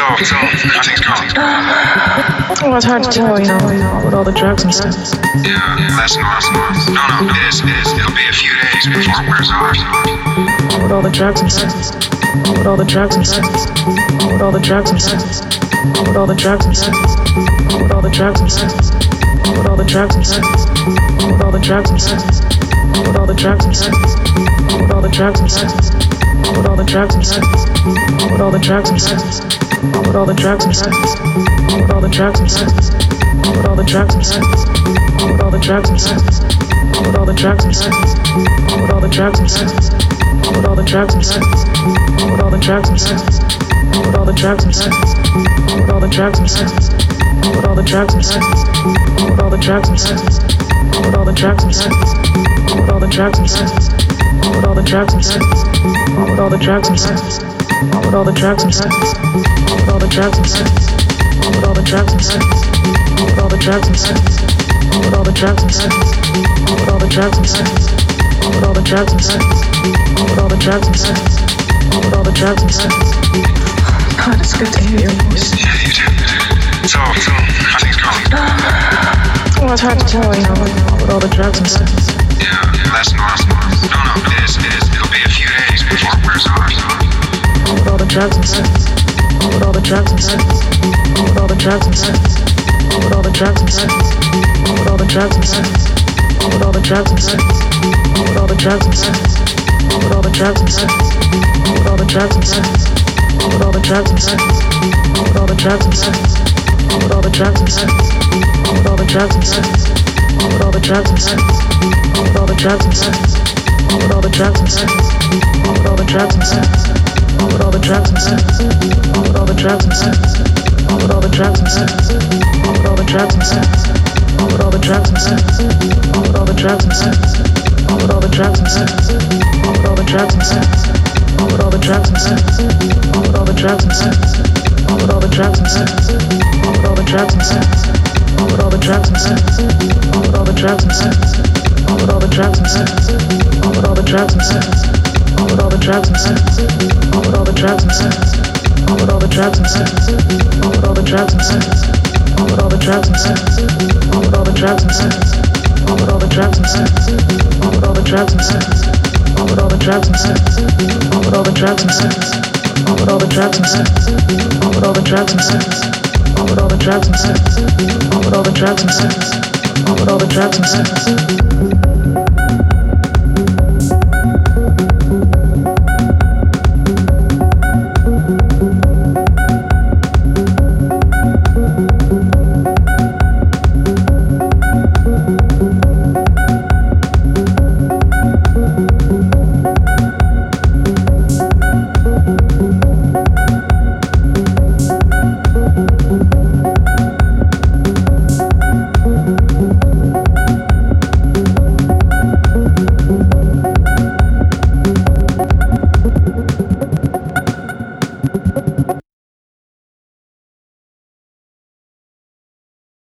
off, it's off, everything's gone. Well, it's hard to tell, you know, with all the drugs and stuff. Yeah, that's not, no, no, it is, it is. It'll be a few days before it wears off. With all the drugs and stuff. With all the drugs and stuff. With all the drugs and stuff. With all the drugs and stuff. With all the drugs and stuff. With all the drugs and stuff. With all the drugs and stuff. With all the drugs and stuff. With all the drugs and stuff. All with all the drugs and stuff, All with all the drugs and stuff, All with all the drugs and stuff, All with all the drugs and stuff, All with all the drugs and stuff, All with all the drugs and stuff, All with all the drugs and stuff, All with all the drugs and stuff, All with all the drugs and stuff, All with all the drugs and stuff, All with all the drugs and stuff, All with all the drugs and stuff, with all the drugs and stuff, with all the drugs and stuff, with all the drugs and stuff, with all the drugs and stuff. Why would all the drugs and stuff? Why would all the drugs and stuff? Why would all the drugs and stuff? Why would all the drugs and stuff? Why would all the drugs and stuff? Why would all the drugs and stuff? Why would all the drugs and stuff? Why would all the drugs and stuff? Why would all the drugs and stuff? Why would all the drugs and stuff? Why would all the drugs and stuff? God, it's good to hear your voice. Yeah, you do. So, so, I think it's going. Well, it's hard to tell, you know, with all the drugs and stuff. Yeah, that's normal. No, no, no is, is it'll be a few days before it wears off. With all the drugs and stuff. With all the drugs and stuff. All With all the drugs and stuff. All With all the drugs and stuff. All With all the drugs and stuff. All With all the drugs and stuff. All With all the drugs and stuff. All With all the drugs and stuff. All With all the drugs and stuff. All With all the drugs and stuff. All With all the drugs and stuff. All With all the drugs and stuff. All With all the drugs and stuff. All With all the drugs and stuff. All With all the drugs and stuff. All with all the drugs and sex, with all the drugs and sex, with all the drugs and sex, with all the drugs and sex, with all the drugs and sex, with all the drugs and sex, with all the drugs and sex, with all the drugs and sex, with all the drugs and sex, with all the drugs and sex, with all the drugs and sex, with all the drugs and sex, with all the drugs and sex, with all the drugs and sex, with all the drugs and sex, with all the drugs and sex, with all the drugs and sex. All with all the drugs and stuff. All with all the drugs and stuff. All with all the drugs and stuff. All with all the drugs and stuff. All with all the drugs and stuff. All with all the drugs and stuff. All with all the drugs and stuff. All with all the drugs and stuff. All with all the drugs and stuff. All with all the drugs and stuff. All with all the drugs and stuff. All with all the drugs and stuff. All with all the drugs and stuff. All with all the drugs and stuff. All with all the drugs and stuff. All with all the drugs and stuff.